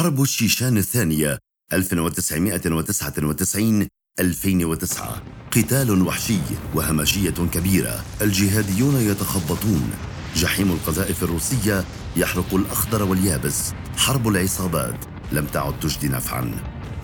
حرب الشيشان الثانية 1999 2009 قتال وحشي وهمجية كبيرة. الجهاديون يتخبطون. جحيم القذائف الروسية يحرق الأخضر واليابس. حرب العصابات. لم تعد تجدي نفعا.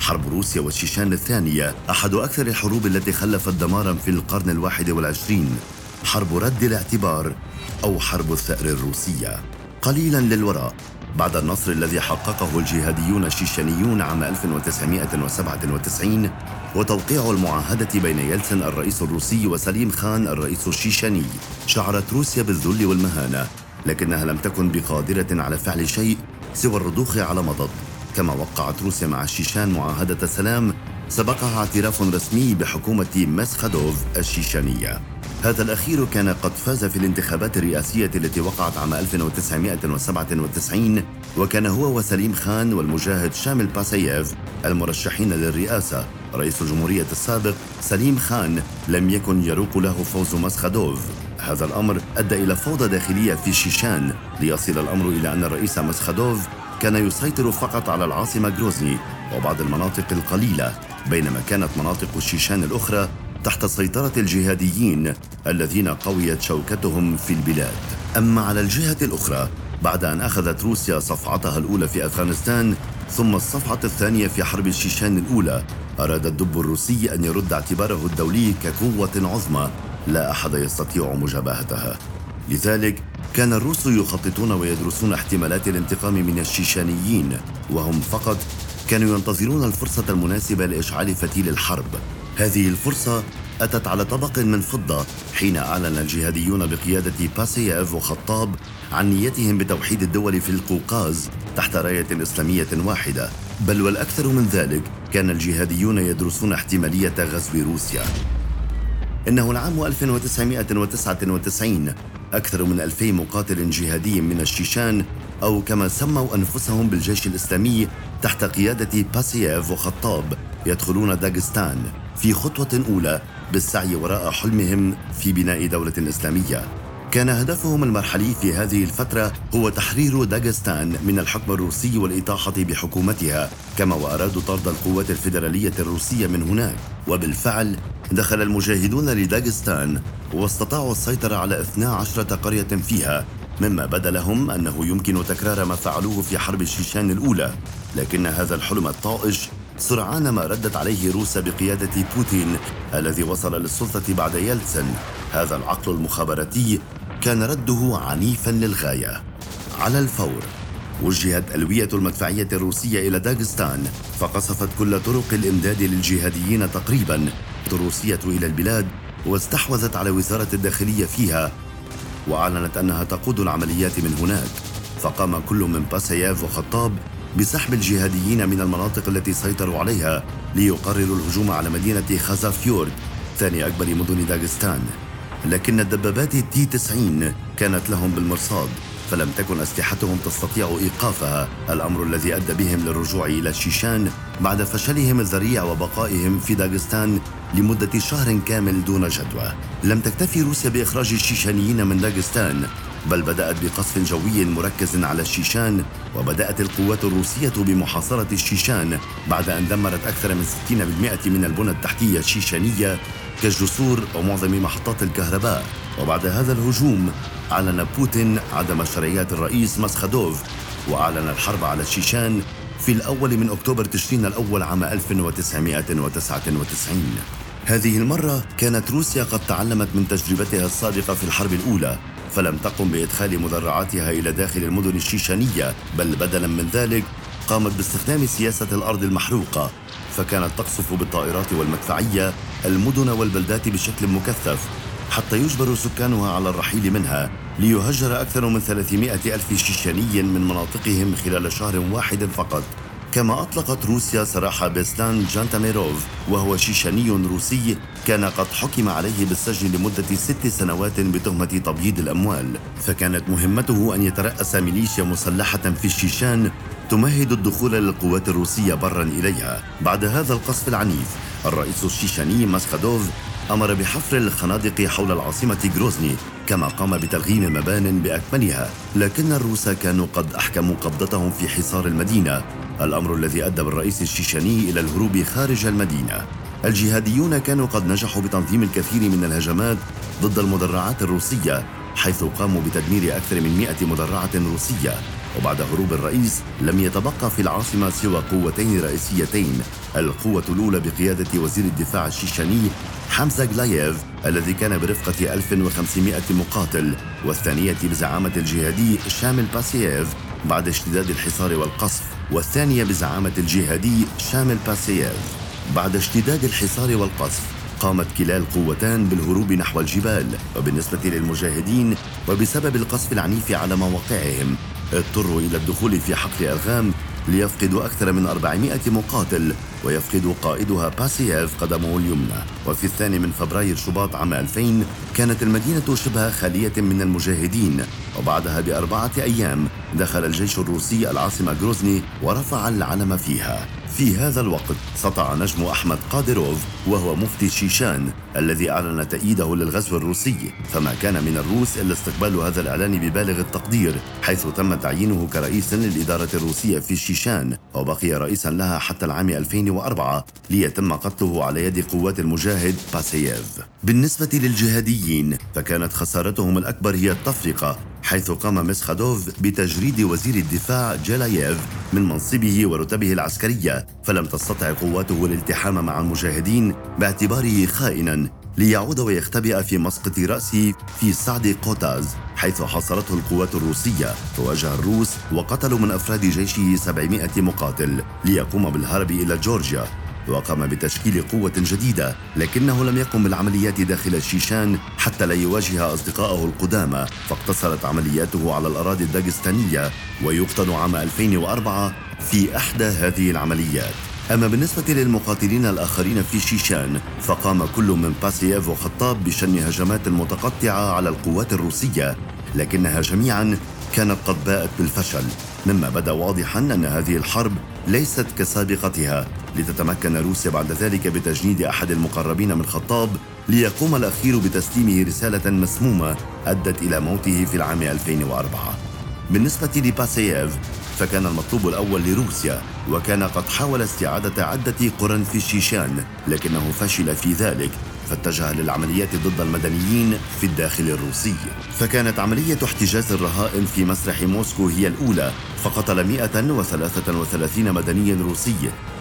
حرب روسيا والشيشان الثانية أحد أكثر الحروب التي خلفت دمارا في القرن الواحد والعشرين. حرب رد الاعتبار أو حرب الثأر الروسية. قليلا للوراء. بعد النصر الذي حققه الجهاديون الشيشانيون عام 1997 وتوقيع المعاهدة بين يلتسن الرئيس الروسي وسليم خان الرئيس الشيشاني شعرت روسيا بالذل والمهانة لكنها لم تكن بقادرة على فعل شيء سوى الرضوخ على مضض كما وقعت روسيا مع الشيشان معاهدة سلام سبقها اعتراف رسمي بحكومة مسخدوف الشيشانية. هذا الأخير كان قد فاز في الانتخابات الرئاسية التي وقعت عام 1997 وكان هو وسليم خان والمجاهد شامل باسييف المرشحين للرئاسة. رئيس الجمهورية السابق سليم خان لم يكن يروق له فوز مسخدوف. هذا الأمر أدى إلى فوضى داخلية في شيشان. ليصل الأمر إلى أن الرئيس مسخدوف كان يسيطر فقط على العاصمة جروزني وبعض المناطق القليلة. بينما كانت مناطق الشيشان الأخرى تحت سيطرة الجهاديين الذين قويت شوكتهم في البلاد. أما على الجهة الأخرى بعد أن أخذت روسيا صفعتها الأولى في أفغانستان ثم الصفعة الثانية في حرب الشيشان الأولى أراد الدب الروسي أن يرد اعتباره الدولي كقوة عظمى لا أحد يستطيع مجابهتها. لذلك كان الروس يخططون ويدرسون احتمالات الانتقام من الشيشانيين وهم فقط كانوا ينتظرون الفرصة المناسبة لإشعال فتيل الحرب. هذه الفرصة أتت على طبق من فضة حين أعلن الجهاديون بقيادة باسييف وخطاب عن نيتهم بتوحيد الدول في القوقاز تحت راية إسلامية واحدة. بل والأكثر من ذلك كان الجهاديون يدرسون احتمالية غزو روسيا. إنه العام 1999 أكثر من ألفي مقاتل جهادي من الشيشان أو كما سموا أنفسهم بالجيش الإسلامي تحت قيادة باسييف وخطاب يدخلون داغستان في خطوة أولى بالسعي وراء حلمهم في بناء دولة إسلامية. كان هدفهم المرحلي في هذه الفترة هو تحرير داغستان من الحكم الروسي والإطاحة بحكومتها كما وأرادوا طرد القوات الفيدرالية الروسية من هناك. وبالفعل دخل المجاهدون لداغستان واستطاعوا السيطرة على 12 قرية فيها مما بدا لهم أنه يمكن تكرار ما فعلوه في حرب الشيشان الأولى. لكن هذا الحلم الطائش سرعان ما ردت عليه روسيا بقيادة بوتين الذي وصل للسلطة بعد يلتسن هذا العقل المخابراتي كان رده عنيفا للغاية. على الفور وجهت ألوية المدفعية الروسية إلى داغستان فقصفت كل طرق الإمداد للجهاديين تقريبا. الروسية إلى البلاد واستحوذت على وزارة الداخلية فيها وأعلنت أنها تقود العمليات من هناك فقام كل من باسييف وخطاب بسحب الجهاديين من المناطق التي سيطروا عليها ليقرروا الهجوم على مدينة خازافيورد ثاني أكبر مدن داغستان. لكن الدبابات تي 90 كانت لهم بالمرصاد. فلم تكن أسلحتهم تستطيع إيقافها. الأمر الذي أدى بهم للرجوع إلى الشيشان بعد فشلهم الذريع وبقائهم في داغستان لمدة شهر كامل دون جدوى. لم تكتفي روسيا بإخراج الشيشانيين من داغستان بل بدأت بقصف جوي مركز على الشيشان وبدأت القوات الروسية بمحاصرة الشيشان بعد أن دمرت أكثر من 60% من البنى التحتية الشيشانية كالجسور ومعظم محطات الكهرباء. وبعد هذا الهجوم أعلن بوتين عدم شرعيات الرئيس مسخدوف وأعلن الحرب على الشيشان في الأول من أكتوبر تشرين الأول عام 1999 هذه المرة كانت روسيا قد تعلمت من تجربتها السابقة في الحرب الأولى فلم تقم بإدخال مدرعاتها إلى داخل المدن الشيشانية بل بدلا من ذلك قامت باستخدام سياسة الأرض المحروقة فكانت تقصف بالطائرات والمدفعية المدن والبلدات بشكل مكثف حتى يجبر سكانها على الرحيل منها ليهجر أكثر من 300 ألف شيشاني من مناطقهم خلال شهر واحد فقط. كما أطلقت روسيا سراح بيسلان جانتاميروف وهو شيشاني روسي كان قد حكم عليه بالسجن لمدة ست سنوات بتهمة تبييض الأموال. فكانت مهمته أن يترأس ميليشيا مسلحة في الشيشان تمهد الدخول للقوات الروسية برا إليها. بعد هذا القصف العنيف الرئيس الشيشاني ماسخادوف أمر بحفر الخنادق حول العاصمة غروزني كما قام بتلغيم مبان بأكملها لكن الروس كانوا قد أحكموا قبضتهم في حصار المدينة الأمر الذي أدى بالرئيس الشيشاني إلى الهروب خارج المدينة. الجهاديون كانوا قد نجحوا بتنظيم الكثير من الهجمات ضد المدرعات الروسية حيث قاموا بتدمير أكثر من 100 مدرعة روسية وبعد هروب الرئيس لم يتبقى في العاصمة سوى قوتين رئيسيتين القوة الأولى بقيادة وزير الدفاع الشيشاني حمزة جلايف الذي كان برفقة 1500 مقاتل والثانية بزعامة الجهادي شامل باسييف بعد اشتداد الحصار والقصف والثانية بزعامة الجهادي شامل باسييف. بعد اشتداد الحصار والقصف قامت كلا القوتان بالهروب نحو الجبال وبالنسبة للمجاهدين وبسبب القصف العنيف على مواقعهم اضطروا إلى الدخول في حقل ألغام ليفقدوا أكثر من 400 مقاتل ويفقد قائدها باسييف قدمه اليمنى. وفي الثاني من فبراير شباط عام 2000 كانت المدينة شبه خالية من المجاهدين. وبعدها بأربعة أيام دخل الجيش الروسي العاصمة جروزني ورفع العلم فيها. في هذا الوقت سطع نجم أحمد قادروف وهو مفتي شيشان الذي أعلن تأييده للغزو الروسي. فما كان من الروس إلا استقبال هذا الإعلان ببالغ التقدير حيث تم تعيينه كرئيس للإدارة الروسية في شيشان. وبقي رئيسا لها حتى العام 2004 ليتم قتله على يد قوات المجاهد باسييف. بالنسبة للجهاديين فكانت خسارتهم الأكبر هي التفرقة حيث قام مسخادوف بتجريد وزير الدفاع جيلاييف من منصبه ورتبه العسكرية فلم تستطع قواته الالتحام مع المجاهدين باعتباره خائنا. ليعود ويختبئ في مسقط رأسه في سعد قوتاز حيث حاصرته القوات الروسية. فواجه الروس وقتلوا من أفراد جيشه 700 مقاتل ليقوم بالهرب إلى جورجيا. وقام بتشكيل قوة جديدة لكنه لم يقم بالعمليات داخل الشيشان حتى لا يواجه أصدقائه القدامى. فاقتصرت عملياته على الأراضي الداغستانية ويقتل عام 2004 في إحدى هذه العمليات. أما بالنسبة للمقاتلين الآخرين في شيشان فقام كل من باسييف وخطاب بشن هجمات متقطعة على القوات الروسية لكنها جميعا كانت قد باءت بالفشل. مما بدا واضحا أن هذه الحرب ليست كسابقتها لتتمكن روسيا بعد ذلك بتجنيد أحد المقربين من خطاب ليقوم الأخير بتسليمه رسالة مسمومة أدت إلى موته في العام 2004 بالنسبة لباسييف فكان المطلوب الأول لروسيا وكان قد حاول استعادة عدة قرى في الشيشان لكنه فشل في ذلك فاتجه للعمليات ضد المدنيين في الداخل الروسي. فكانت عملية احتجاز الرهائن في مسرح موسكو هي الأولى فقتل 133 مدنيا روسي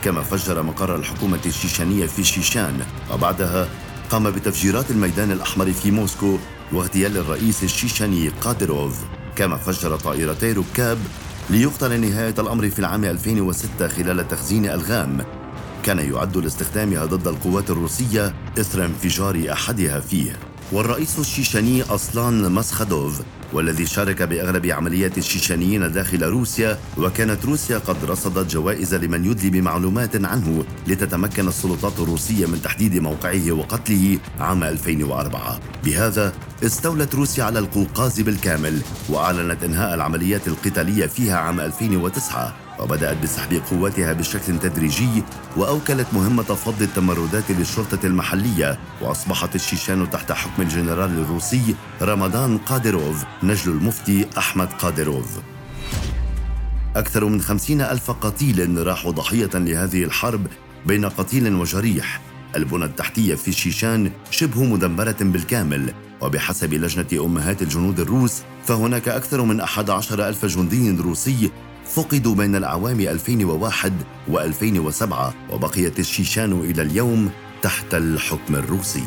كما فجر مقر الحكومة الشيشانية في شيشان. وبعدها قام بتفجيرات الميدان الأحمر في موسكو واغتيال الرئيس الشيشاني قادروف. كما فجر طائرتي ركاب ليقتل نهاية الأمر في العام 2006 خلال تخزين ألغام. كان يعد لاستخدامها ضد القوات الروسية إثر انفجار أحدها فيه. والرئيس الشيشاني أصلان مسخدوف والذي شارك بأغلب عمليات الشيشانيين داخل روسيا وكانت روسيا قد رصدت جوائز لمن يدلي بمعلومات عنه لتتمكن السلطات الروسية من تحديد موقعه وقتله عام 2004 بهذا استولت روسيا على القوقاز بالكامل وأعلنت إنهاء العمليات القتالية فيها عام 2009 وبدأت بسحب قواتها بشكل تدريجي وأوكلت مهمة فض التمردات للشرطة المحلية وأصبحت الشيشان تحت حكم الجنرال الروسي رمضان قادروف نجل المفتي أحمد قادروف. أكثر من خمسين ألف قتيل راحوا ضحية لهذه الحرب بين قتيل وجريح. البنى التحتية في الشيشان شبه مدمرة بالكامل وبحسب لجنة أمهات الجنود الروس فهناك أكثر من 11 ألف جندي روسي فقدوا بين الأعوام 2001 و2007 وبقيت الشيشان إلى اليوم تحت الحكم الروسي.